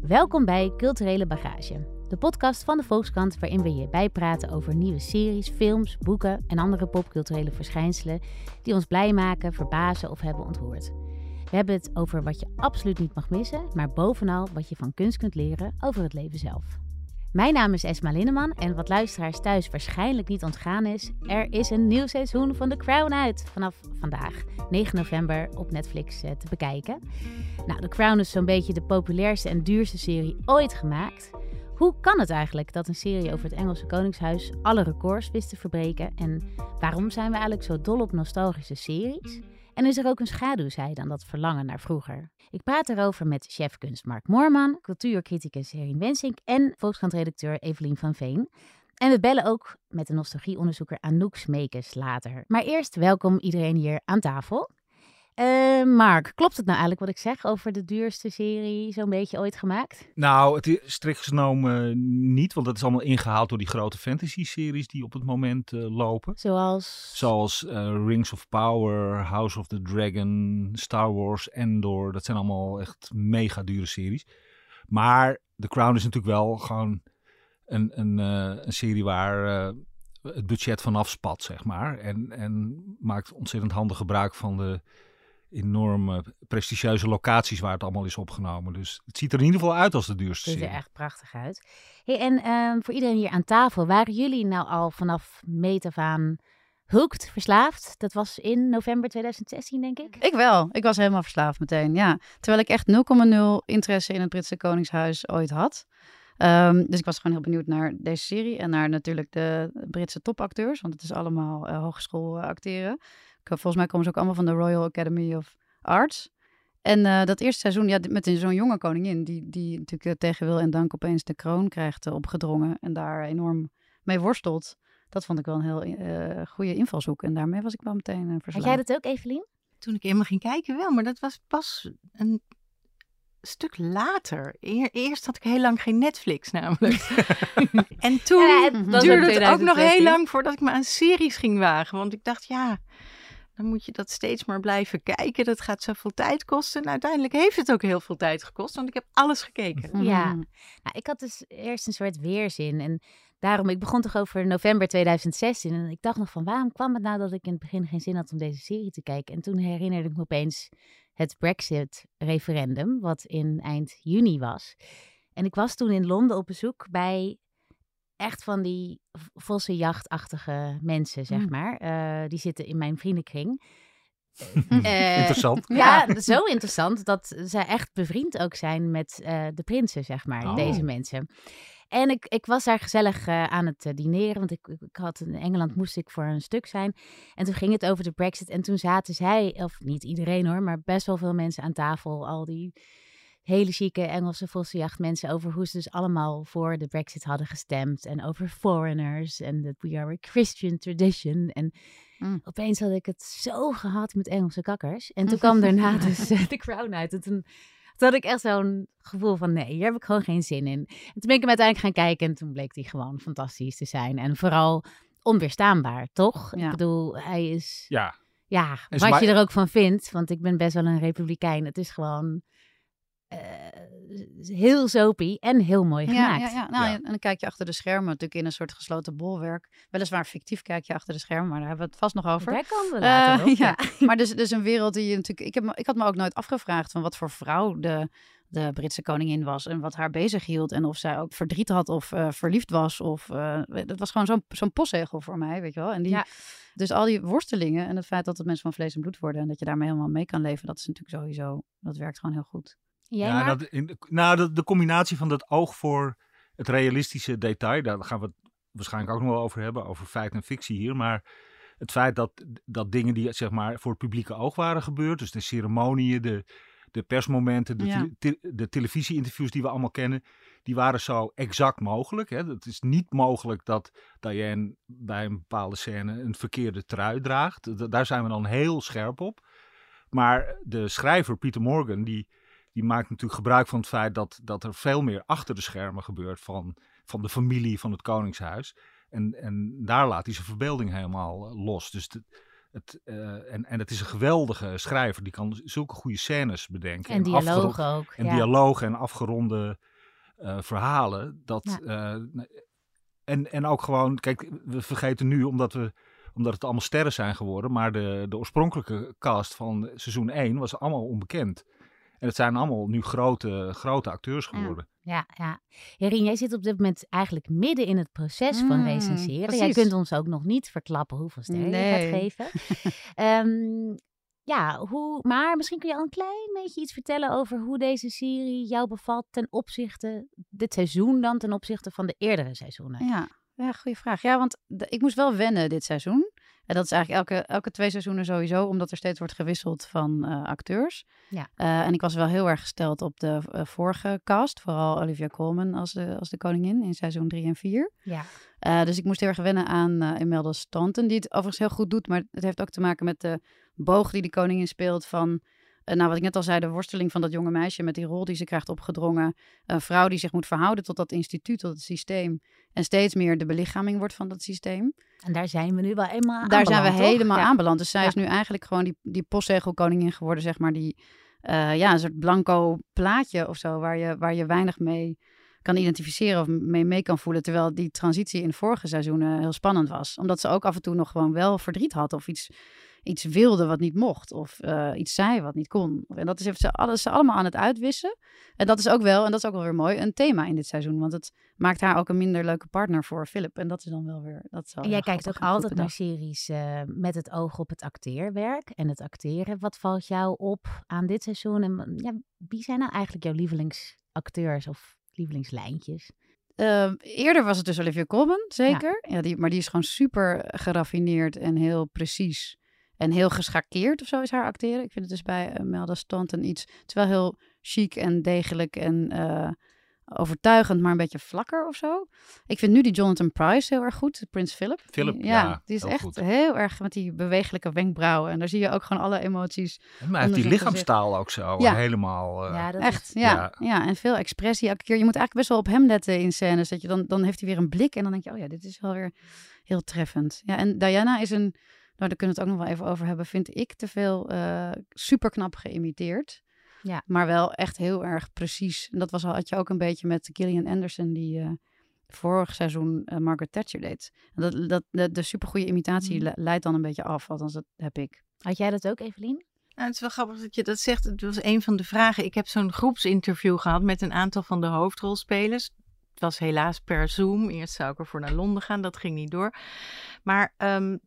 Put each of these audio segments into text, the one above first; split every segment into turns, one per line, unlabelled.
Welkom bij Culturele Bagage, de podcast van de Volkskrant waarin we je bijpraten over nieuwe series, films, boeken en andere popculturele verschijnselen die ons blij maken, verbazen of hebben ontroerd. We hebben het over wat je absoluut niet mag missen, maar bovenal wat je van kunst kunt leren over het leven zelf. Mijn naam is Esma Linneman en wat luisteraars thuis waarschijnlijk niet ontgaan is, er is een nieuw seizoen van The Crown uit vanaf vandaag, 9 november, op Netflix eh, te bekijken. Nou, The Crown is zo'n beetje de populairste en duurste serie ooit gemaakt. Hoe kan het eigenlijk dat een serie over het Engelse Koningshuis alle records wist te verbreken? En waarom zijn we eigenlijk zo dol op nostalgische series? En is er ook een schaduwzijde aan dat verlangen naar vroeger? Ik praat erover met chefkunst Mark Moorman, cultuurcriticus Herin Wensink en Volkskrant-redacteur Evelien van Veen. En we bellen ook met de nostalgieonderzoeker Anouk Smekes later. Maar eerst welkom iedereen hier aan tafel. Uh, Mark, klopt het nou eigenlijk wat ik zeg over de duurste serie zo'n beetje ooit gemaakt?
Nou, het is strikt genomen niet, want dat is allemaal ingehaald door die grote fantasy-series die op het moment uh, lopen.
Zoals?
Zoals uh, Rings of Power, House of the Dragon, Star Wars, Endor. Dat zijn allemaal echt mega dure series. Maar The Crown is natuurlijk wel gewoon een, een, een serie waar het budget vanaf spat, zeg maar. En, en maakt ontzettend handig gebruik van de enorme prestigieuze locaties waar het allemaal is opgenomen. Dus het ziet er in ieder geval uit als de duurste
serie. Het ziet er echt prachtig uit. Hey, en ehm, voor iedereen hier aan tafel, waren jullie nou al vanaf meet af aan hooked, verslaafd? Dat was in november 2016, denk ik.
Ik wel. Ik was helemaal verslaafd meteen, ja. Terwijl ik echt 0,0 interesse in het Britse Koningshuis ooit had. Um, dus ik was gewoon heel benieuwd naar deze serie en naar natuurlijk de Britse topacteurs, want het is allemaal uh, hogeschool uh, acteren. Volgens mij komen ze ook allemaal van de Royal Academy of Arts. En uh, dat eerste seizoen, ja, met zo'n jonge koningin, die, die natuurlijk uh, tegen wil en dank opeens de kroon krijgt uh, opgedrongen en daar enorm mee worstelt. Dat vond ik wel een heel goede invalshoek. En daarmee was ik wel meteen verslaafd.
Had jij dat ook, Evelien?
Toen ik helemaal ging kijken wel, maar dat was pas een stuk later. Eerst had ik heel lang geen Netflix namelijk. en toen ja, het duurde het ook nog heel lang voordat ik me aan series ging wagen. Want ik dacht, ja, dan moet je dat steeds maar blijven kijken. Dat gaat zoveel tijd kosten. En uiteindelijk heeft het ook heel veel tijd gekost, want ik heb alles gekeken.
Ja, nou, ik had dus eerst een soort weerzin. En daarom, ik begon toch over november 2016. En ik dacht nog van, waarom kwam het nou dat ik in het begin geen zin had om deze serie te kijken? En toen herinnerde ik me opeens het Brexit-referendum, wat in eind juni was. En ik was toen in Londen op bezoek bij echt van die vossenjachtachtige mensen, zeg mm. maar. Uh, die zitten in mijn vriendenkring.
Uh, interessant.
Ja, zo interessant dat ze echt bevriend ook zijn met uh, de prinsen, zeg maar, oh. deze mensen. En ik, ik was daar gezellig uh, aan het dineren, want ik, ik had in Engeland moest ik voor een stuk zijn. En toen ging het over de Brexit en toen zaten zij, of niet iedereen hoor, maar best wel veel mensen aan tafel, al die hele chique Engelse vossenjachtmensen over hoe ze dus allemaal voor de Brexit hadden gestemd. En over foreigners en dat we are a Christian tradition. En mm. opeens had ik het zo gehad met Engelse kakkers. En toen kwam daarna dus uh, The Crown uit. En toen, toen had ik echt zo'n gevoel van nee, hier heb ik gewoon geen zin in. En toen ben ik hem uiteindelijk gaan kijken en toen bleek hij gewoon fantastisch te zijn. En vooral onweerstaanbaar, toch? Ik bedoel, hij is...
Ja.
Ja, wat je er ook van vindt, want ik ben best wel een republikein. Het is gewoon uh, heel zopie en heel mooi gemaakt.
Ja, ja, Nou, En dan kijk je achter de schermen natuurlijk in een soort gesloten bolwerk. Weliswaar fictief kijk je achter de schermen, maar daar hebben we het vast nog over.
Daar komen we later uh,
ja. maar dus, dus een wereld die je natuurlijk... Ik, heb, ik had me ook nooit afgevraagd van wat voor vrouw de, de Britse koningin was en wat haar bezig hield. En of zij ook verdriet had of uh, verliefd was. Of, dat was gewoon zo'n zo'n postzegel voor mij, weet je wel. En die... Ja. Dus al die worstelingen en het feit dat het mensen van vlees en bloed worden en dat je daarmee helemaal mee kan leven, dat is natuurlijk sowieso, dat werkt gewoon heel goed
ja,
nou, in, nou de, de, combinatie van dat oog voor het realistische detail, daar gaan we het waarschijnlijk ook nog wel over hebben, over feit en fictie hier. Maar het feit dat, dat dingen die zeg maar voor het publieke oog waren gebeurd, dus de ceremonieën, de, de persmomenten, de, de televisieinterviews die we allemaal kennen, die waren zo exact mogelijk. Hè. Het is niet mogelijk dat Diane bij een bepaalde scène een verkeerde trui draagt. Daar zijn we dan heel scherp op. Maar de schrijver Peter Morgan, die die maakt natuurlijk gebruik van het feit dat, dat er veel meer achter de schermen gebeurt van, van de familie van het Koningshuis. En, en daar laat hij zijn verbeelding helemaal eh, los. Dus Het, en, en het is een geweldige schrijver. Die kan zulke goede scènes bedenken.
En, dialogen ook.
En dialogen en afgeronde verhalen. Dat, en, en ook gewoon, kijk, we vergeten nu, omdat, we, omdat het allemaal sterren zijn geworden, maar de, de oorspronkelijke cast van seizoen 1 was allemaal onbekend. En het zijn allemaal nu grote, grote acteurs geworden.
Ja, ja. Herien, jij zit op dit moment eigenlijk midden in het proces van mm, recenseren. Jij kunt ons ook nog niet verklappen hoeveel sterren je gaat geven. um, ja, hoe, maar misschien kun je al een klein beetje iets vertellen over hoe deze serie jou bevalt ten opzichte, dit seizoen dan, ten opzichte van de eerdere seizoenen.
Ja, ja goede vraag. Ja, want ik moest wel wennen dit seizoen. En dat is eigenlijk elke, elke twee seizoenen sowieso, omdat er steeds wordt gewisseld van uh, acteurs. Ja. Uh, en ik was wel heel erg gesteld op de uh, vorige cast, vooral Olivia Colman als de, als de koningin in seizoen 3 en 4. Ja. dus ik moest heel erg wennen aan Imelda Stanton, die het overigens heel goed doet, maar het heeft ook te maken met de boog die de koningin speelt van uh, nou, wat ik net al zei, de worsteling van dat jonge meisje met die rol die ze krijgt opgedrongen. Een vrouw die zich moet verhouden tot dat instituut, tot het systeem. En steeds meer de belichaming wordt van dat systeem.
En daar zijn we nu wel eenmaal
Daar zijn we helemaal aanbeland. Dus zij is nu eigenlijk gewoon die, die postzegelkoningin geworden, zeg maar. Die, uh, ja, een soort blanco plaatje of zo, waar je, waar je weinig mee kan identificeren of mee mee kan voelen. Terwijl die transitie in de vorige seizoenen heel spannend was. Omdat ze ook af en toe nog gewoon wel verdriet had of iets iets wilde wat niet mocht. Of uh, iets zei wat niet kon. En dat is even ze, alles, ze allemaal aan het uitwissen. En dat is ook wel, en dat is ook wel weer mooi, een thema in dit seizoen. Want het maakt haar ook een minder leuke partner voor Philip. En dat is dan wel weer... Dat
en jij kijkt ook altijd naar series uh, met het oog op het acteerwerk en het acteren. Wat valt jou op aan dit seizoen? En ja, wie zijn nou eigenlijk jouw lievelingsacteurs of lievelingslijntjes?
Uh, eerder was het dus Olivia Colman, zeker. Ja. ja. die, maar die is gewoon super geraffineerd en heel precies. En heel geschakeerd of zo is haar acteren. Ik vind het dus bij uh, Melda Stanton iets. Het wel heel chic en degelijk en uh, overtuigend, maar een beetje vlakker of zo. Ik vind nu die Jonathan Price heel erg goed, Prins Philip.
Philip,
ja, ja, die is echt heel erg met die bewegelijke wenkbrauwen. En daar zie je ook gewoon alle emoties.
Maar heeft die lichaamstaal ook zo ja. helemaal. Uh,
ja, dat echt. Is... Ja, ja. en veel expressie elke keer. Je moet eigenlijk best wel op hem letten in scènes. Dat je dan, dan heeft hij weer een blik en dan denk je, oh ja, dit is wel weer heel treffend. Ja, en Diana is een nou, daar kunnen we het ook nog wel even over hebben, vind ik te veel uh, super knap geïmiteerd. Ja. Maar wel echt heel erg precies. En dat was, had je ook een beetje met Gillian Anderson, die uh, vorig seizoen uh, Margaret Thatcher deed. En dat, dat, de, de supergoeie imitatie mm. leidt dan een beetje af, althans dat heb ik.
Had jij dat ook, Evelien?
Nou, het is wel grappig dat je dat zegt. Het was een van de vragen. Ik heb zo'n groepsinterview gehad met een aantal van de hoofdrolspelers. Het was helaas per Zoom. Eerst zou ik ervoor naar Londen gaan. Dat ging niet door. Maar um,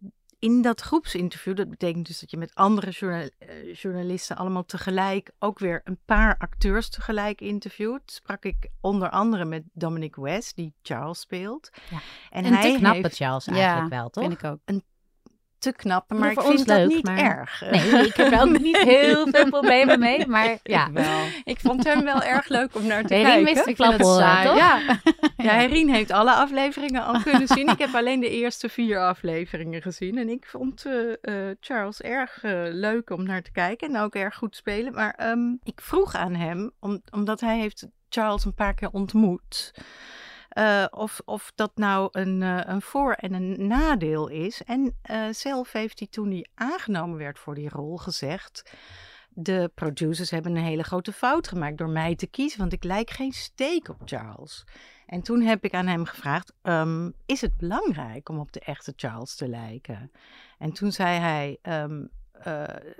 in dat groepsinterview, dat betekent dus dat je met andere eh, journalisten allemaal tegelijk ook weer een paar acteurs tegelijk interviewt, sprak ik onder andere met Dominic West, die Charles speelt.
Ja. En, hij te knappe Charles eigenlijk wel, toch?
Vind ik ook.
Een te knap, maar ik vind dat niet erg.
Nee, ik heb er ook niet heel veel problemen mee, maar ja.
Ik, vond hem wel erg leuk om naar te kijken.
Ik het saai.
Ja. ja, Rien heeft alle afleveringen al kunnen zien. Ik heb alleen de eerste vier afleveringen gezien. En ik vond uh, uh, Charles erg uh, leuk om naar te kijken en ook erg goed spelen. Maar um, ik vroeg aan hem, om, omdat hij heeft Charles een paar keer ontmoet... Uh, of, of dat nou een, uh, een voor- en een nadeel is. En uh, zelf heeft hij toen hij aangenomen werd voor die rol gezegd. De producers hebben een hele grote fout gemaakt door mij te kiezen, want ik lijk geen steek op Charles. En toen heb ik aan hem gevraagd: um, Is het belangrijk om op de echte Charles te lijken? En toen zei hij: um,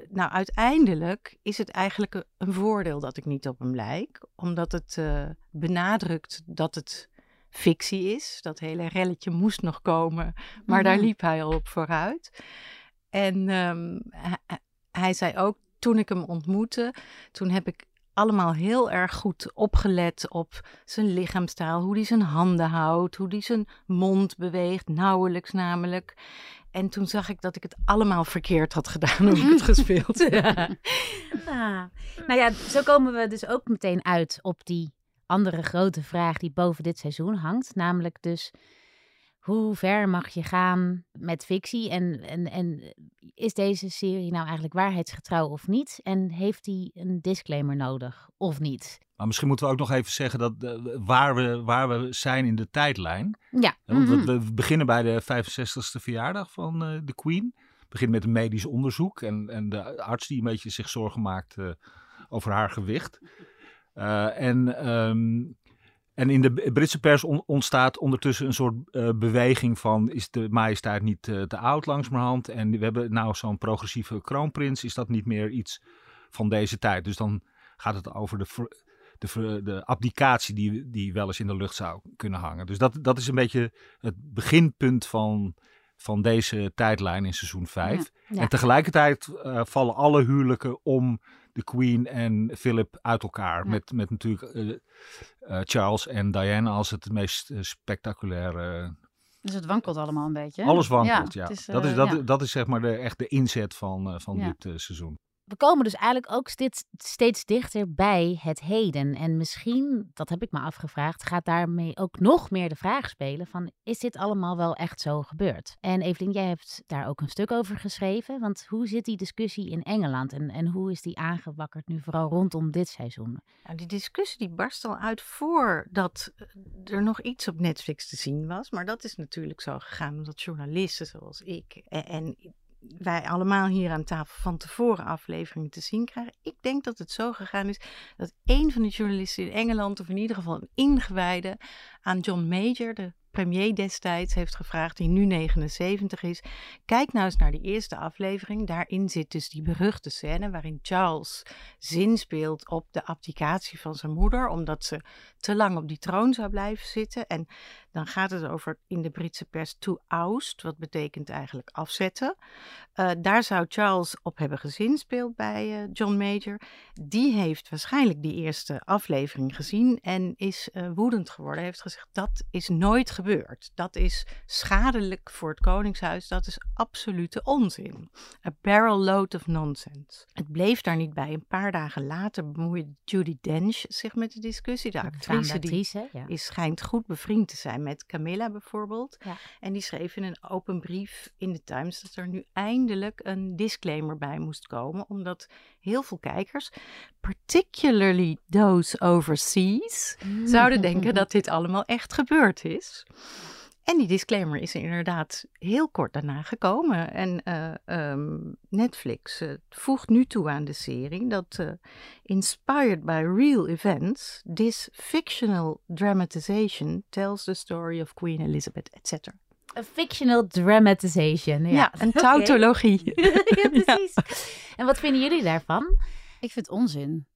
Nou, uiteindelijk is het eigenlijk een voordeel dat ik niet op hem lijk, omdat het benadrukt dat het fictie is. Dat hele relletje moest nog komen, maar daar mhm. liep hij al op vooruit. En um, hij, hij zei ook, toen ik hem ontmoette, toen heb ik allemaal heel erg goed opgelet op zijn lichaamstaal, hoe hij zijn handen houdt, hoe hij zijn mond beweegt, nauwelijks namelijk. En toen zag ik dat ik het allemaal verkeerd had gedaan hoe ik het gespeeld. ja.
Ah. Nou ja, zo komen we dus ook meteen uit op die andere grote vraag die boven dit seizoen hangt. Namelijk dus, hoe ver mag je gaan met fictie? En, en, en is deze serie nou eigenlijk waarheidsgetrouw of niet? En heeft die een disclaimer nodig of niet?
Maar misschien moeten we ook nog even zeggen dat, uh, waar, we, waar we zijn in de tijdlijn.
Ja.
Want we, mhm. we, beginnen bij de 65ste verjaardag van uh, de Queen begint met een medisch onderzoek. En, en de arts die een beetje zich zorgen maakt over haar gewicht. En ehm, en in de Britse pers ontstaat ondertussen een soort uh, beweging van... is de majesteit niet uh, te oud langzamerhand? En we hebben nou zo'n progressieve kroonprins. Is dat niet meer iets van deze tijd? Dus dan gaat het over de, de, de abdicatie die, die wel eens in de lucht zou kunnen hangen. Dus dat, dat is een beetje het beginpunt van, van deze tijdlijn in seizoen 5. En tegelijkertijd uh, vallen alle huwelijken om de Queen en Philip uit elkaar. Met, met natuurlijk uh, uh, Charles en Diana als het meest uh, spectaculaire.
Dus het wankelt allemaal een beetje.
Alles wankelt, ja. Is, dat, is, dat, dat is zeg maar de, echt de inzet van, van dit seizoen
we komen dus eigenlijk ook steeds, steeds dichter bij het heden. En misschien, dat heb ik me afgevraagd, gaat daarmee ook nog meer de vraag spelen van is dit allemaal wel echt zo gebeurd? En Evelien, jij hebt daar ook een stuk over geschreven. Want hoe zit die discussie in Engeland en, en hoe is die aangewakkerd nu vooral rondom dit seizoen?
Nou, die discussie die barst al uit voordat er nog iets op Netflix te zien was. Maar dat is natuurlijk zo gegaan omdat journalisten zoals ik en wij allemaal hier aan tafel van tevoren afleveringen te zien krijgen. Ik denk dat het zo gegaan is dat een van de journalisten in Engeland, of in ieder geval een ingewijde, aan John Major, de premier destijds heeft gevraagd, die nu 79 is. Kijk nou eens naar die eerste aflevering. Daarin zit dus die beruchte scène waarin Charles zinspeelt op de abdicatie van zijn moeder, omdat ze te lang op die troon zou blijven zitten. En dan gaat het over in de Britse pers to oust, wat betekent eigenlijk afzetten. Uh, daar zou Charles op hebben gezinspeeld bij uh, John Major. Die heeft waarschijnlijk die eerste aflevering gezien en is uh, woedend geworden. Heeft gezegd dat is nooit gebeurd. Dat is schadelijk voor het Koningshuis. Dat is absolute onzin. A barrel load of nonsense. Het bleef daar niet bij. Een paar dagen later bemoeide Judy Dench zich met de discussie. De actrice, die ja. is, schijnt goed bevriend te zijn met Camilla bijvoorbeeld. Ja. En die schreef in een open brief in de Times dat er nu eindelijk een disclaimer bij moest komen. Omdat heel veel kijkers, particularly those overseas, mm. zouden denken dat dit allemaal echt gebeurd is. En die disclaimer is inderdaad heel kort daarna gekomen. En uh, um, Netflix uh, voegt nu toe aan de serie dat uh, inspired by real events, this fictional dramatization tells the story of Queen Elizabeth, etc.
Een fictional dramatization. Ja,
ja een tautologie.
ja, precies. En wat vinden jullie daarvan?
Ik vind het onzin.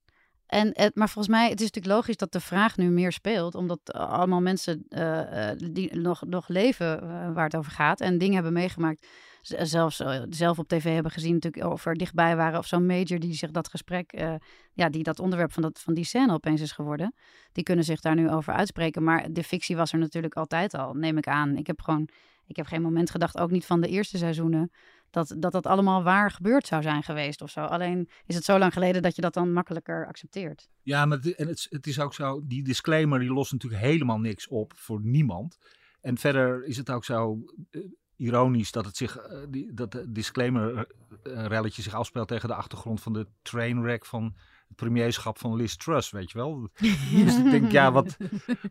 En het, maar volgens mij, het is natuurlijk logisch dat de vraag nu meer speelt, omdat allemaal mensen uh, die nog, nog leven waar het over gaat en dingen hebben meegemaakt, zelfs zelf op tv hebben gezien, natuurlijk of er dichtbij waren of zo'n major die zich dat gesprek, ja, die dat onderwerp van, dat, van die scène opeens is geworden, die kunnen zich daar nu over uitspreken. Maar de fictie was er natuurlijk altijd al, neem ik aan. Ik heb gewoon, ik heb geen moment gedacht, ook niet van de eerste seizoenen, dat, dat dat allemaal waar gebeurd zou zijn geweest of zo. Alleen is het zo lang geleden dat je dat dan makkelijker accepteert.
Ja, maar het, en het, het is ook zo, die disclaimer die lost natuurlijk helemaal niks op voor niemand. En verder is het ook zo uh, ironisch dat het zich, uh, die, dat de disclaimer uh, relletje zich afspeelt tegen de achtergrond van de trainwreck van het premierschap van Liz Truss, weet je wel. dus ik denk, ja, wat,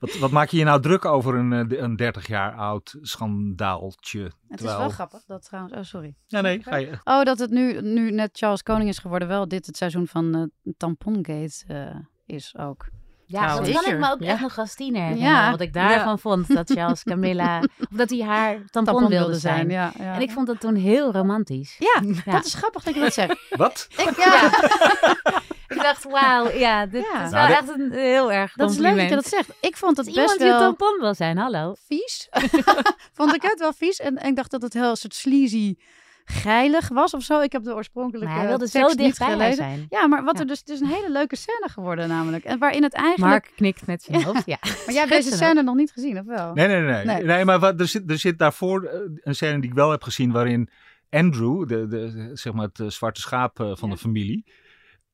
wat, wat, maak je je nou druk over een, eh, een 30 jaar oud schandaaltje? Het
terwijl... is wel grappig, dat trouwens, oh sorry.
Ja, nee, ga je.
Oh, dat het nu, nu net Charles Koning is geworden, wel dit het seizoen van uh, Tampongate uh, is ook.
Ja, nou, dat kan ik me ook echt nog als tiener ja. Wat ik daarvan vond, dat Charles Camilla... of dat hij haar tampon, wilde zijn. Ja, en ik vond dat toen heel romantisch.
Ja, dat is grappig dat je dat zegt.
Wat?
Ik, ja.
ik dacht, wauw, ja, dit is wel nou, echt een heel erg
Dat is leuk dat je dat zegt. Ik vond het best
iemand
wel...
Iemand die tampon wil zijn, hallo.
Vies. vond ik het wel vies. En, en ik dacht dat het heel soort sleazy geilig was of zo. Ik heb de oorspronkelijke
maar hij wilde zo dichtbij zijn.
Ja, maar wat er dus, het is een hele leuke scène geworden namelijk. En waarin het eigenlijk...
Mark knikt met zijn hoofd, ja.
maar jij hebt deze scène nog niet gezien, of wel?
Nee, nee, nee. Nee, nee maar wat, er, zit, er zit daarvoor eh, een scène die ik wel heb gezien waarin Andrew, de, de, zeg maar het eh, zwarte schaap eh, van de familie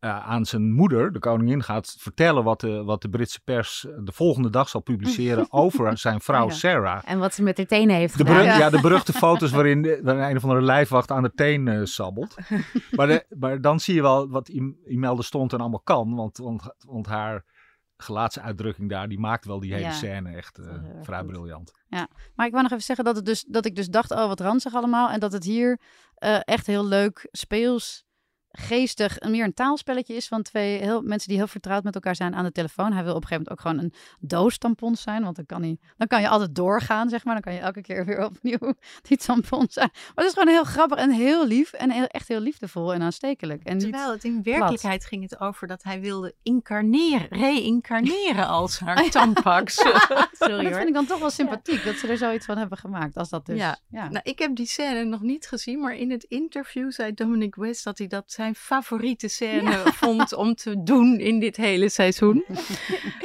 uh, aan zijn moeder, de koningin, gaat vertellen wat de, wat de Britse pers de volgende dag zal publiceren over zijn vrouw Sarah.
En wat ze met haar tenen heeft
de gedaan. Ja. de beruchte foto's waarin, waarin een of andere lijfwacht aan de teen uh, sabbelt. maar, de, maar dan zie je wel wat Imelda stond en allemaal kan, want, want, want haar gelaatsuitdrukking daar, die maakt wel die hele scène echt uh, vrij briljant.
Ja, maar ik wou nog even zeggen dat, het dus, dat ik dus dacht, oh wat ranzig allemaal. En dat het hier echt heel leuk speels geestig, meer een taalspelletje is van twee heel, mensen die heel vertrouwd met elkaar zijn aan de telefoon. Hij wil op een gegeven moment ook gewoon een doos tampons zijn, want dan kan, hij, dan kan je altijd doorgaan, zeg maar. Dan kan je elke keer weer opnieuw die tampons zijn. Maar het is gewoon heel grappig en heel lief en heel, echt heel liefdevol en aanstekelijk. En
Terwijl het in werkelijkheid ging het over dat hij wilde incarneren, reïncarneren als haar tampax.
Sorry dat vind ik dan toch wel sympathiek, dat ze er zoiets van hebben gemaakt. Als dat dus,
ja. ja. Nou, ik heb die scène nog niet gezien, maar in het interview zei Dominic West dat hij dat zijn favoriete scène vond om te doen in dit hele seizoen?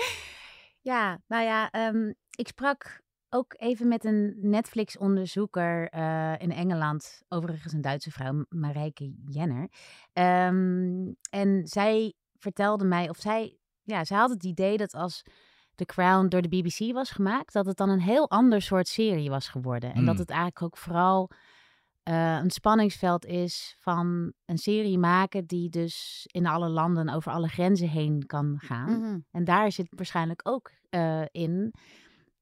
ja, nou ja, ehm, ik sprak ook even met een Netflix-onderzoeker uh, in Engeland, overigens een Duitse vrouw, Marijke Jenner. Um, en zij vertelde mij, of zij, ja, zij had het idee dat als The Crown door de BBC was gemaakt, dat het dan een heel ander soort serie was geworden. En dat hmm. het eigenlijk ook vooral uh, een spanningsveld is van een serie maken die dus in alle landen over alle grenzen heen kan gaan. Mhm. En daar zit waarschijnlijk ook uh, in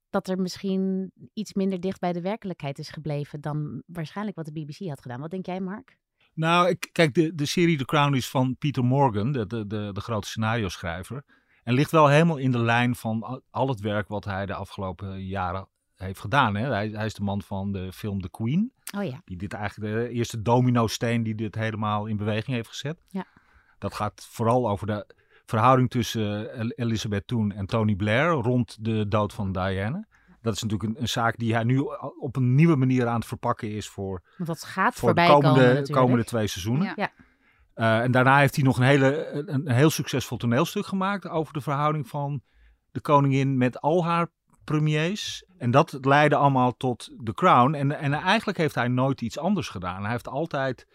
dat er misschien iets minder dicht bij de werkelijkheid is gebleven dan waarschijnlijk wat de BBC had gedaan. Wat denk jij, Mark?
Nou, ik, kijk, de, de serie The Crown is van Peter Morgan, de, de, de, de grote scenario schrijver. En ligt wel helemaal in de lijn van al het werk wat hij de afgelopen jaren heeft gedaan. Hè? Hij, hij, is de man van de film The Queen.
Oh ja.
Die dit eigenlijk de eerste domino-steen die dit helemaal in beweging heeft gezet.
Ja.
Dat gaat vooral over de verhouding tussen eh, Elizabeth toen en Tony Blair rond de dood van Diana. Dat is natuurlijk een, een, zaak die hij nu op een nieuwe manier aan het verpakken is voor,
Want dat gaat
voor
de
komende, komende twee seizoenen.
Ja.
Uh, en daarna heeft hij nog een, hele, een, een, heel succesvol toneelstuk gemaakt over de verhouding van de koningin met al haar premiers. En dat leidde allemaal tot The Crown. En, en eigenlijk heeft hij nooit iets anders gedaan. Hij heeft altijd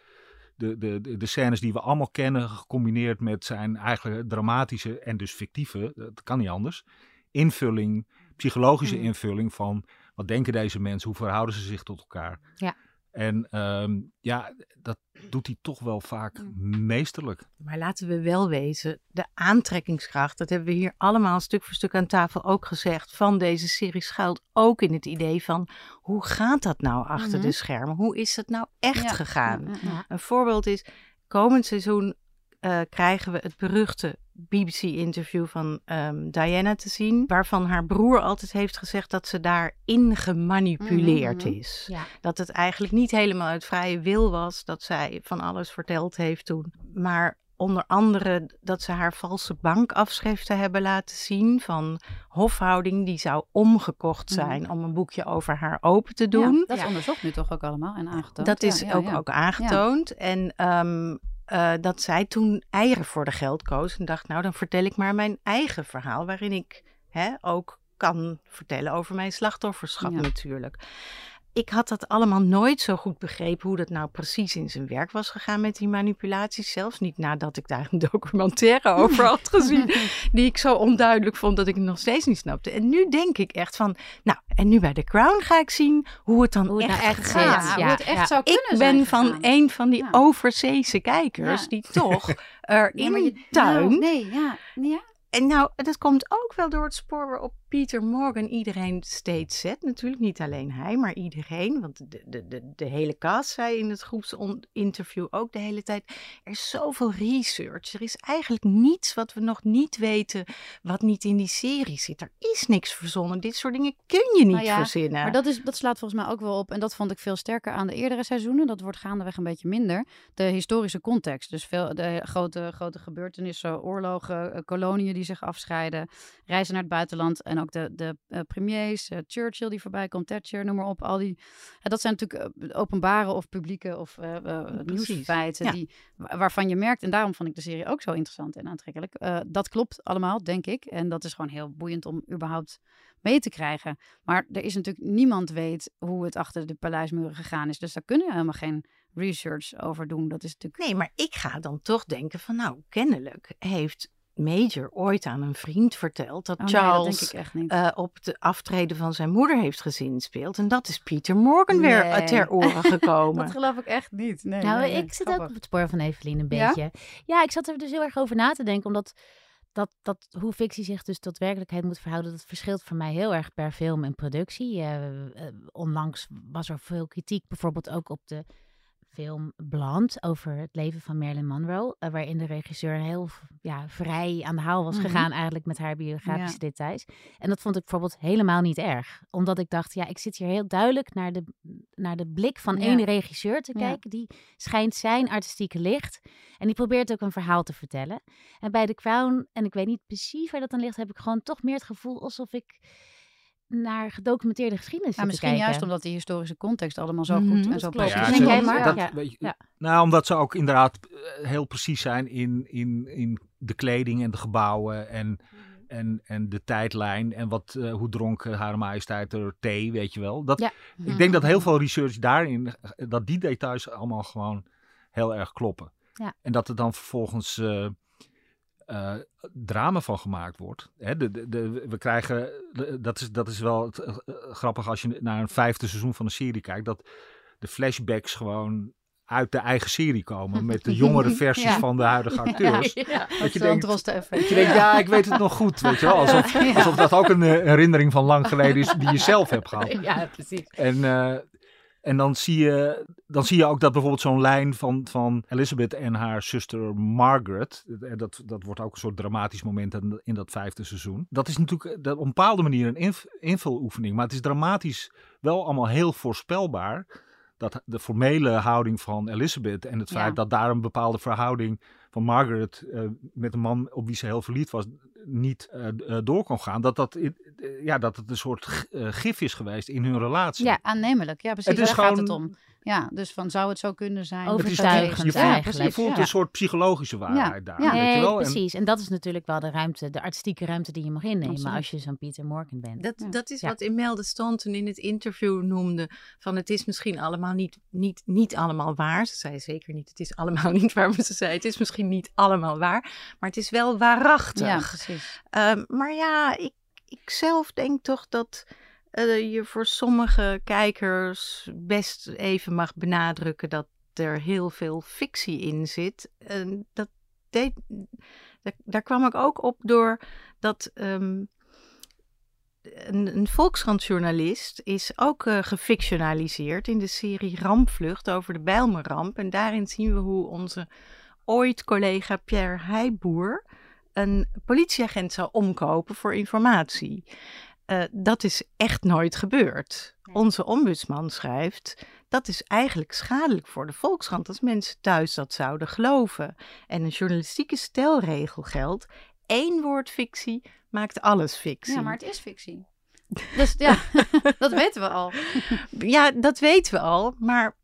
de, de, de scènes die we allemaal kennen, gecombineerd met zijn eigen dramatische en dus fictieve, dat kan niet anders, invulling, psychologische mm. invulling van wat denken deze mensen, hoe verhouden ze zich tot elkaar.
Ja.
En ehm, ja, dat doet hij toch wel vaak meesterlijk.
Maar laten we wel wezen, de aantrekkingskracht, dat hebben we hier allemaal stuk voor stuk aan tafel ook gezegd, van deze serie schuilt ook in het idee van hoe gaat dat nou achter de mhm. schermen? Hoe is het nou echt gegaan? Een voorbeeld is, komend seizoen uh, krijgen we het beruchte BBC-interview van um, Diana te zien, waarvan haar broer altijd heeft gezegd dat ze daarin gemanipuleerd mhm. is. Dat het eigenlijk niet helemaal uit vrije wil was dat zij van alles verteld heeft toen. Maar onder andere dat ze haar valse bankafschriften hebben laten zien van hofhouding die zou omgekocht mhm. zijn om een boekje over haar open te doen. Ja,
dat is onderzocht nu toch ook allemaal en aangetoond.
Dat is ook, ook aangetoond. En um, uh, dat zij toen eieren voor de geld koos en dacht, nou dan vertel ik maar mijn eigen verhaal, waarin ik hè, ook kan vertellen over mijn slachtofferschap natuurlijk ik had dat allemaal nooit zo goed begrepen hoe dat nou precies in zijn werk was gegaan met die manipulaties. Zelfs niet nadat ik daar een documentaire over had gezien, die ik zo onduidelijk vond dat ik het nog steeds niet snapte. En nu denk ik echt van, nou, en nu bij The Crown ga ik zien hoe het dan hoe echt, nou echt gaat.
Ja, hoe het echt zou
kunnen Ik ben van een van die overzeese kijkers die toch er in mijn tuin... Nou,
nee, ja, ja.
En nou, dat komt ook wel door het spoor waarop Peter Morgan iedereen steeds zet. Natuurlijk niet alleen hij, maar iedereen. Want de, de, de, de hele cast zei in het groepsinterview ook de hele tijd... er is zoveel research. Er is eigenlijk niets wat we nog niet weten... wat niet in die serie zit. Er is niks verzonnen. Dit soort dingen kun je niet nou verzinnen.
Maar dat, is, dat slaat volgens mij ook wel op. En dat vond ik veel sterker aan de eerdere seizoenen. Dat wordt gaandeweg een beetje minder. De historische context. Dus veel, de grote, grote gebeurtenissen, oorlogen, eh, koloniën die zich afscheiden... reizen naar het buitenland... en ook de, de uh, premiers, uh, Churchill die voorbij komt, Thatcher, noem maar op. Al die, dat zijn natuurlijk openbare of publieke of nieuwsfeiten die, waarvan je merkt, en daarom vond ik de serie ook zo interessant en aantrekkelijk. dat klopt allemaal, denk ik. En dat is gewoon heel boeiend om überhaupt mee te krijgen. Maar er is natuurlijk, niemand weet hoe het achter de paleismuren gegaan is. Dus daar kunnen we helemaal geen research over doen. Dat is natuurlijk...
Nee, maar ik ga dan toch denken van nou, kennelijk heeft Major ooit aan een vriend verteld dat oh, Charles uh, op de aftreden van zijn moeder heeft gezinspeeld. En dat is Peter Morgan weer ter oren gekomen.
dat geloof ik echt niet. Nee,
nou,
nee,
ik zit ook op het spoor van Evelien een beetje. Ja? ja, ik zat er dus heel erg over na te denken, omdat dat, dat, hoe fictie zich dus tot werkelijkheid moet verhouden, dat verschilt voor mij heel erg per film en productie. Uh, onlangs was er veel kritiek, bijvoorbeeld ook op de film Blond over het leven van Marilyn Monroe. Uh, waarin de regisseur heel ja, vrij aan de haal was mhm. gegaan eigenlijk met haar biografische details. En dat vond ik bijvoorbeeld helemaal niet erg. Omdat ik dacht, ja, ik zit hier heel duidelijk naar de, naar de blik van één regisseur te kijken. Die schijnt zijn artistieke licht. En die probeert ook een verhaal te vertellen. En bij The Crown, en ik weet niet precies waar dat dan ligt, heb ik gewoon toch meer het gevoel alsof ik naar gedocumenteerde geschiedenis
ja, misschien juist omdat die historische context allemaal zo goed mhm, en zo
klopt. Ja, Denk jij maar? Dat, weet je, Nou, omdat ze ook inderdaad eh, heel precies zijn in, in, in de kleding en de gebouwen en, mhm. en, en de tijdlijn en wat, uh, hoe dronk haar majesteit er thee, weet je wel. Dat, Ik denk dat heel veel research daarin, eh, dat die details allemaal gewoon heel erg kloppen. Ja. En dat er dan vervolgens... Uh, uh, drama van gemaakt wordt. Hè, de, de, de, we krijgen, dat, is, dat is wel uh, grappig als je naar een vijfde seizoen van een serie kijkt, dat de flashbacks gewoon uit de eigen serie komen met de jongere versies van de huidige acteurs. Ja,
ja. Dat, je denkt,
dat je denkt, ja, ik weet het nog goed, weet je wel. Alsof, alsof dat ook een herinnering van lang geleden is die je zelf hebt gehad.
Ja, precies.
En uh, en dan zie je, dan zie je ook dat bijvoorbeeld zo'n lijn van, van Elizabeth en haar zuster Margaret. Dat, dat wordt ook een soort dramatisch moment in, in dat vijfde seizoen. Dat is natuurlijk dat op een bepaalde manier een inv, invuloefening. Maar het is dramatisch wel allemaal heel voorspelbaar. Dat de formele houding van Elizabeth en het feit dat daar een bepaalde verhouding van Margaret uh, met een man op wie ze heel verliefd was, niet uh, door kon gaan. Dat, dat, ja, dat het een soort gif is geweest in hun relatie.
Ja, aannemelijk. Ja, precies. Daar gewoon... gaat het om. Ja, dus van zou het zo kunnen zijn?
Overtuigend
je, voelt, je voelt een soort psychologische waarheid daar. Ja. Weet je wel?
precies. En dat is natuurlijk wel de ruimte, de artistieke ruimte die je mag innemen als je zo'n Pieter Morgan bent.
Dat, dat is wat Imelda Stanton in het interview noemde. Van het is misschien allemaal niet, niet, niet allemaal waar. Ze zei zeker niet, het is allemaal niet waar. Maar ze zei, het is misschien niet allemaal waar. Maar het is wel waarachtig. Um, maar ja, ik, ik zelf denk toch dat uh, je voor sommige kijkers best even mag benadrukken dat er heel veel fictie in zit. Dat daar, kwam ik ook op door dat um, een, een Volkskrantjournalist is ook uh, gefictionaliseerd in de serie Rampvlucht over de Bijlmerramp. En daarin zien we hoe onze ooit collega Pierre Heijboer een politieagent zou omkopen voor informatie. Uh, dat is echt nooit gebeurd. Onze ombudsman schrijft dat is eigenlijk schadelijk voor de Volkskrant als mensen thuis dat zouden geloven. En een journalistieke stelregel geldt: één woord fictie maakt alles fictie.
Ja, maar het is fictie. Dus ja, dat weten we al.
Ja, dat weten we al. Maar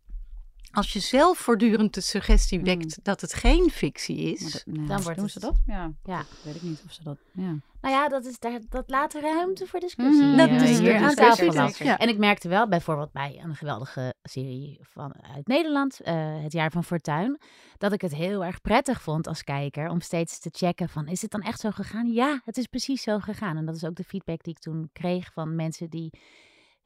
als je zelf voortdurend de suggestie wekt mm. dat het geen fictie is,
dan wordt het... ze dat? Ja. ja, weet ik niet of ze dat... Ja.
Nou ja, dat, is, daar, dat laat ruimte voor discussie. Mm,
dat is hier aan tafel.
Ja. En ik merkte wel bijvoorbeeld bij een geweldige serie van, uit Nederland, uh, Het Jaar van Fortuin, dat ik het heel erg prettig vond als kijker om steeds te checken van, is het dan echt zo gegaan? Ja, het is precies zo gegaan. En dat is ook de feedback die ik toen kreeg van mensen die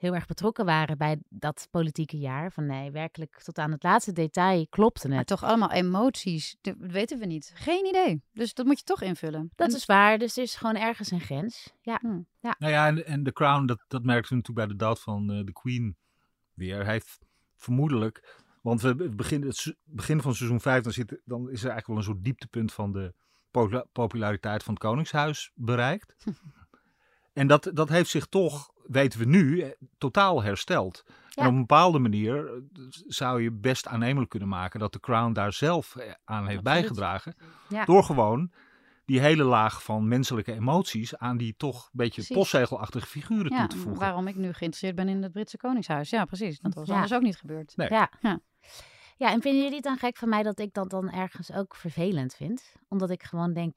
heel erg betrokken waren bij dat politieke jaar. Van nee, werkelijk tot aan het laatste detail klopte het.
Maar toch allemaal emoties, dat weten we niet. Geen idee. Dus dat moet je toch invullen.
Dat is waar, dus er is gewoon ergens een grens. Ja.
Hm. ja. Nou ja, en, en The Crown, dat, dat merkten we natuurlijk bij de dood van uh, de Queen weer. Hij heeft vermoedelijk, want we beginnen het begin van seizoen 5, dan, zit, dan is er eigenlijk wel een soort dieptepunt van de populariteit van het Koningshuis bereikt. En dat, dat heeft zich toch, weten we nu, eh, totaal hersteld. En op een bepaalde manier eh, zou je best aannemelijk kunnen maken dat de Crown daar zelf eh, aan heeft bijgedragen. Door gewoon die hele laag van menselijke emoties aan die toch een beetje postzegelachtige figuren toe te voegen.
Waarom ik nu geïnteresseerd ben in het Britse Koningshuis. Ja, precies. Dat was anders ook niet gebeurd.
Nee.
Ja. ja. en vinden jullie het dan gek van mij dat ik dat dan ergens ook vervelend vind? Omdat ik gewoon denk,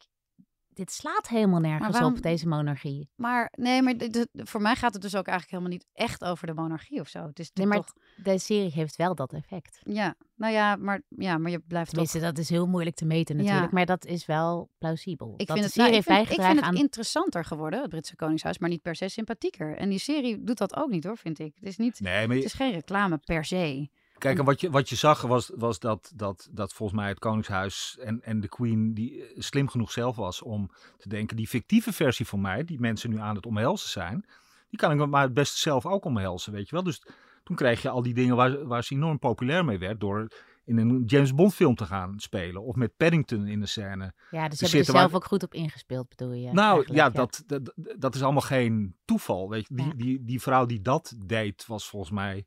dit slaat helemaal nergens op, deze monarchie.
Maar nee, maar voor mij gaat het dus ook eigenlijk helemaal niet echt over de monarchie of zo. Het is
nee, maar
toch...
de serie heeft wel dat effect.
Ja, nou ja, maar, ja, maar je blijft
Tenminste,
toch...
dat is heel moeilijk te meten natuurlijk, maar dat is wel plausibel.
Ik
dat
vind het, nou, ik vind, ik vind het interessanter geworden, het Britse Koningshuis, maar niet per se sympathieker. En die serie doet dat ook niet hoor, vind ik. Het is, niet, nee, maar het is geen reclame per se.
Kijk, en wat je, wat je zag was, was dat, dat, dat volgens mij het Koningshuis en, en de Queen die eh, slim genoeg zelf was om te denken, die fictieve versie van mij, die mensen nu aan het omhelzen zijn, die kan ik maar het beste zelf ook omhelzen, weet je wel. Dus toen kreeg je al die dingen waar, waar ze enorm populair mee werd door in een James Bond film te gaan spelen. Of met Paddington in de scène.
Ja, dus je hebt er zelf ook goed op ingespeeld, bedoel je?
Nou ja, Dat, dat, dat is allemaal geen toeval. Weet je? Die, die, die vrouw die dat deed was volgens mij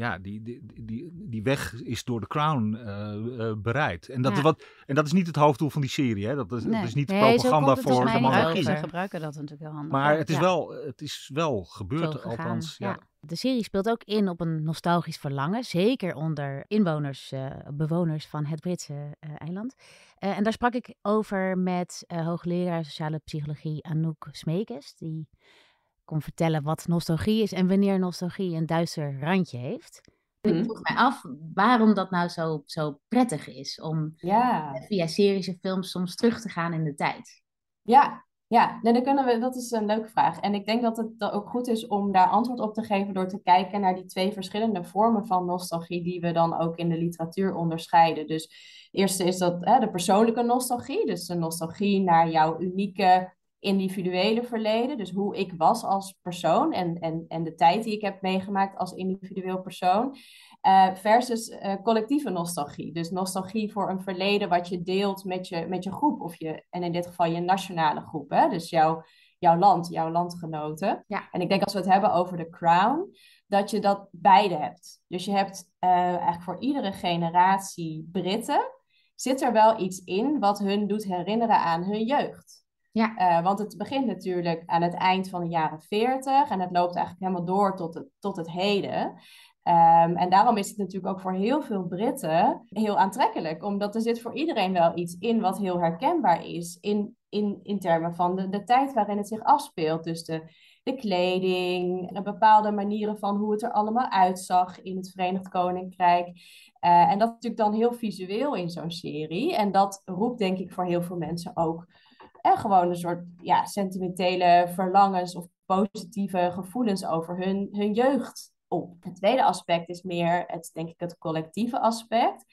ja, die, die, die, die weg is door de Crown uh, bereid. En dat, is wat, en dat is niet het hoofddoel van die serie. Hè? Dat, is, dat is niet propaganda voor de monarchie.
Ze gebruiken dat natuurlijk heel handig.
Maar het is, wel, het is wel gebeurd, althans. Ja.
De serie speelt ook in op een nostalgisch verlangen. Zeker onder inwoners, uh, bewoners van het Britse eiland. en daar sprak ik over met hoogleraar sociale psychologie Anouk Smeekes. Die kon vertellen wat nostalgie is en wanneer nostalgie een duister randje heeft. Ik mhm. vroeg mij af waarom dat nou zo, zo prettig is om ja. via series en films soms terug te gaan in de tijd.
Ja, ja, nee, dan kunnen we, dat is een leuke vraag. En ik denk dat het ook goed is om daar antwoord op te geven door te kijken naar die twee verschillende vormen van nostalgie die we dan ook in de literatuur onderscheiden. Dus het eerste is dat hè, de persoonlijke nostalgie, dus de nostalgie naar jouw unieke individuele verleden, dus hoe ik was als persoon en, en, en de tijd die ik heb meegemaakt als individueel persoon, uh, versus uh, collectieve nostalgie. Dus nostalgie voor een verleden wat je deelt met je, met je groep, of je, en in dit geval je nationale groep, hè? dus jouw, jouw land, jouw landgenoten. Ja. En ik denk als we het hebben over de crown, dat je dat beide hebt. Dus je hebt uh, eigenlijk voor iedere generatie Britten, zit er wel iets in wat hun doet herinneren aan hun jeugd. Ja. Uh, want het begint natuurlijk aan het eind van de jaren 40 en het loopt eigenlijk helemaal door tot het, tot het heden. Um, en daarom is het natuurlijk ook voor heel veel Britten heel aantrekkelijk, omdat er zit voor iedereen wel iets in wat heel herkenbaar is in, in, in termen van de, de tijd waarin het zich afspeelt. Dus de, de kleding, bepaalde manieren van hoe het er allemaal uitzag in het Verenigd Koninkrijk. Uh, en dat is natuurlijk dan heel visueel in zo'n serie. En dat roept denk ik voor heel veel mensen ook en gewoon een soort ja, sentimentele verlangens of positieve gevoelens over hun, hun jeugd op. Het tweede aspect is meer het, denk ik, het collectieve aspect.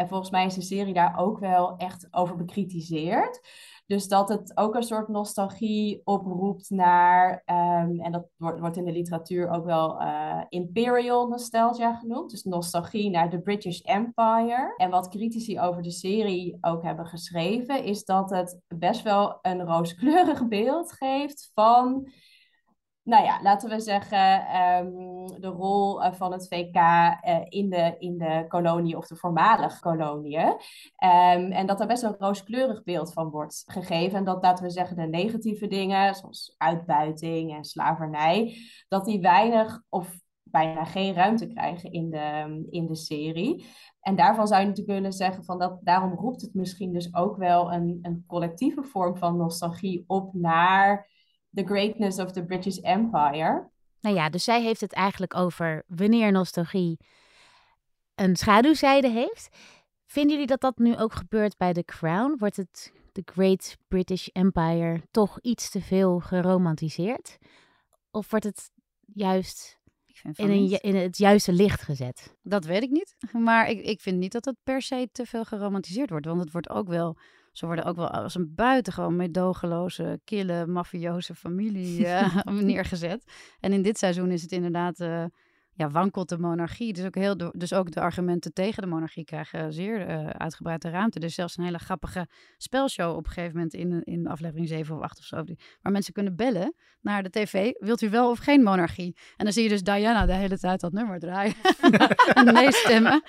En volgens mij is de serie daar ook wel echt over bekritiseerd. Dus dat het ook een soort nostalgie oproept naar, ehm, en dat wordt, wordt in de literatuur ook wel uh, imperial nostalgia genoemd. Dus nostalgie naar de British Empire. En wat critici over de serie ook hebben geschreven, is dat het best wel een rooskleurig beeld geeft van nou ja, laten we zeggen, ehm, de rol eh, van het VK eh, in, de, in de kolonie of de voormalige koloniën. Um, en dat er best een rooskleurig beeld van wordt gegeven. En dat, laten we zeggen, de negatieve dingen, zoals uitbuiting en slavernij, dat die weinig of bijna geen ruimte krijgen in de, in de serie. En daarvan zou je natuurlijk kunnen zeggen van dat daarom roept het misschien dus ook wel een, een collectieve vorm van nostalgie op naar the greatness of the British Empire.
Nou ja, dus zij heeft het eigenlijk over wanneer nostalgie een schaduwzijde heeft. Vinden jullie dat dat nu ook gebeurt bij The Crown? Wordt het The Great British Empire toch iets te veel geromantiseerd? Of wordt het juist in, een, in, het juiste licht gezet?
Dat weet ik niet. Maar ik, ik vind niet dat het per se te veel geromantiseerd wordt. Want het wordt ook wel ze worden ook wel als een buitengewoon meedogenloze, kille, mafioze familie uh, neergezet. En in dit seizoen is het inderdaad uh, ja, wankelt de monarchie. Dus ook, heel dus ook de argumenten tegen de monarchie krijgen zeer uh, uitgebreide ruimte. Dus zelfs een hele grappige spelshow op een gegeven moment in, in aflevering 7 of 8 of zo. Waar mensen kunnen bellen naar de tv. Wilt u wel of geen monarchie? En dan zie je dus Diana de hele tijd dat nummer draaien. en nee stemmen.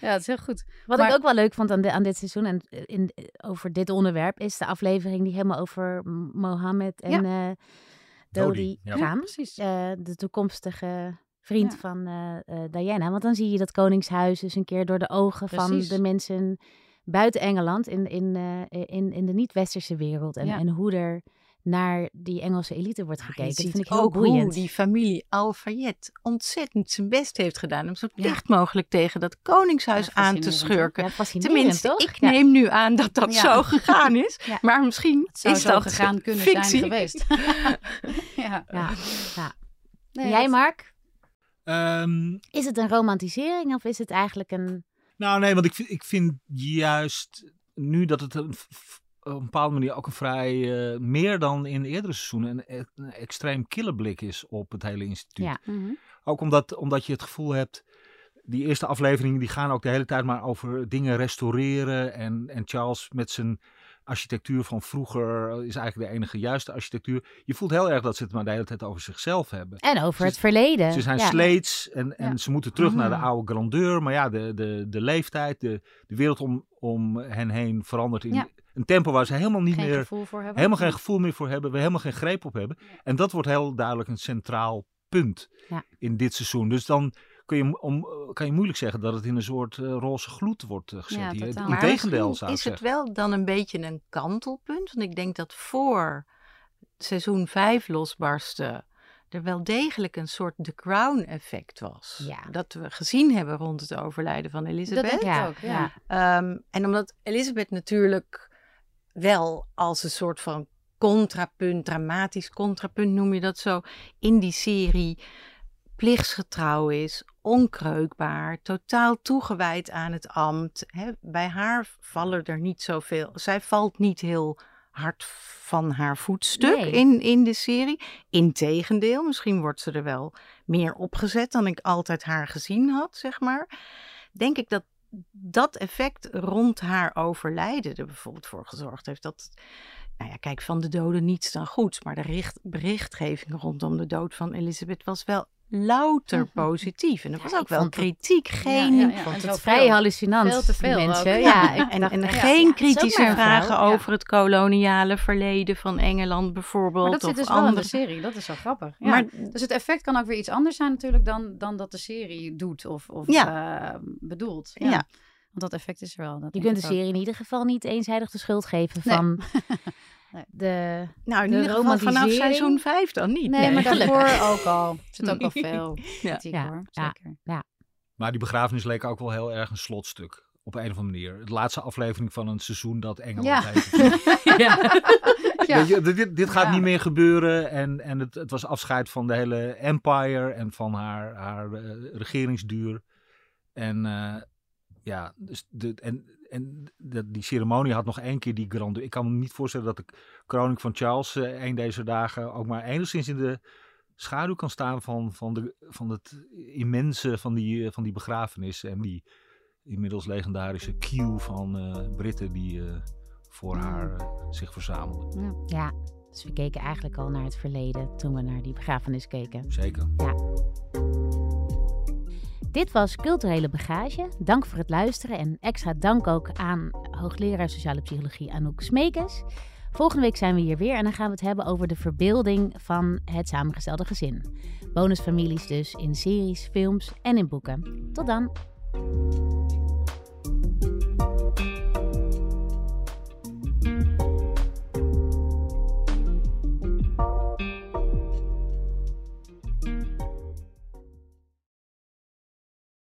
ja, het is heel goed.
Wat ik ook wel leuk vond aan, aan dit seizoen en in, over dit onderwerp... is de aflevering die helemaal over Mohammed en... Ja. Uh, Dodi, Dodi gaan. precies. Uh, de toekomstige vriend van uh, Diana. Want dan zie je dat Koningshuis dus een keer door de ogen van de mensen buiten Engeland, in, in, uh, in, in de niet-westerse wereld. En, en hoe er naar die Engelse elite wordt gekeken. dat vind ik heel ook boeiend. hoe
die familie Al-Fayed ontzettend zijn best heeft gedaan... om zo dicht mogelijk tegen dat koningshuis aan te schurken. Tenminste, toch? ik neem nu aan dat dat zo gegaan is. Maar misschien is dat gegaan kunnen fictie. zijn geweest.
ja. Ja. Jij, Mark? Ehm, is het een romantisering of is het eigenlijk een...
Nou nee, want ik, ik vind juist nu dat het een, op een bepaalde manier ook een vrij, uh, meer dan in eerdere seizoenen, een, een extreem kille blik is op het hele instituut. Ja. Mhm. Ook omdat, omdat je het gevoel hebt, die eerste afleveringen die gaan ook de hele tijd maar over dingen restaureren. En, en Charles met zijn architectuur van vroeger is eigenlijk de enige juiste architectuur. Je voelt heel erg dat ze het maar de hele tijd over zichzelf hebben.
En over het verleden.
Ze zijn ja. sleets en, en ze moeten terug naar de mhm. oude grandeur. Maar ja, de, de, de leeftijd, de, de wereld om, om hen heen verandert in een tempo waar ze helemaal niet
geen
meer... Helemaal geen gevoel meer voor hebben. We helemaal geen greep op hebben. En dat wordt heel duidelijk een centraal punt in dit seizoen. Dus dan kun je, om, kan je moeilijk zeggen dat het in een soort uh, roze gloed wordt uh, gezet. Ja, Integendeel zou
is het wel dan een beetje een kantelpunt? Want ik denk dat voor seizoen 5 losbarsten er wel degelijk een soort The Crown effect was. Ja. Dat we gezien hebben rond het overlijden van Elisabeth. Dat
denk ik ook, ja.
Um, en omdat Elisabeth natuurlijk wel als een soort van contrapunt, dramatisch contrapunt noem je dat zo, in die serie plichtsgetrouw is, onkreukbaar, totaal toegewijd aan het ambt. bij haar vallen er niet zoveel. Zij valt niet heel hard van haar voetstuk in, in de serie. Integendeel, misschien wordt ze er wel meer opgezet dan ik altijd haar gezien had, zeg maar. Denk ik dat dat effect rond haar overlijden er bijvoorbeeld voor gezorgd heeft dat nou ja, kijk, van de doden niets dan goeds. Maar de berichtgeving rondom de dood van Elisabeth was wel louter mhm. positief. En er was ook wel kritiek. Geen, ja,
ja, vond het vrij hallucinant.
Veel te veel
mensen. Ja,
ik en, en geen kritische vragen over het koloniale verleden van Engeland bijvoorbeeld. Maar
dat zit dus wel in de serie. Dat is wel grappig. Maar, dus het effect kan ook weer iets anders zijn natuurlijk dan, dan dat de serie doet of, of uh, bedoelt. Ja. Want dat effect is er wel. Dat
je kunt de serie in ieder geval niet eenzijdig de schuld geven van de
Nou, in de ieder geval vanaf seizoen 5 dan niet.
Nee, maar daarvoor ook al. Er zit ook al veel kritiek ja. hoor. Zeker.
Ja. Maar die begrafenis leek ook wel heel erg een slotstuk. Op een of andere manier. De laatste aflevering van een seizoen dat Engeland ja. heet. ja. Je, dit, dit gaat niet meer gebeuren. En, en het, het, was afscheid van de hele empire en van haar, haar uh, regeringsduur. En uh, ja, dus de, en en die ceremonie had nog één keer die grande. Ik kan me niet voorstellen dat de kroning van Charles uh, een deze dagen ook maar enigszins in de schaduw kan staan van, van, de, van het immense van die, eh, van die begrafenis. En die inmiddels legendarische queue van uh, Britten die voor haar zich verzamelden.
Ja, dus we keken eigenlijk al naar het verleden toen we naar die begrafenis keken.
Zeker.
Ja. Dit was Culturele Bagage. Dank voor het luisteren en extra dank ook aan hoogleraar sociale psychologie Anouk Smekes. Volgende week zijn we hier weer en dan gaan we het hebben over de verbeelding van het samengestelde gezin. Bonusfamilies dus in series, films en in boeken. Tot dan!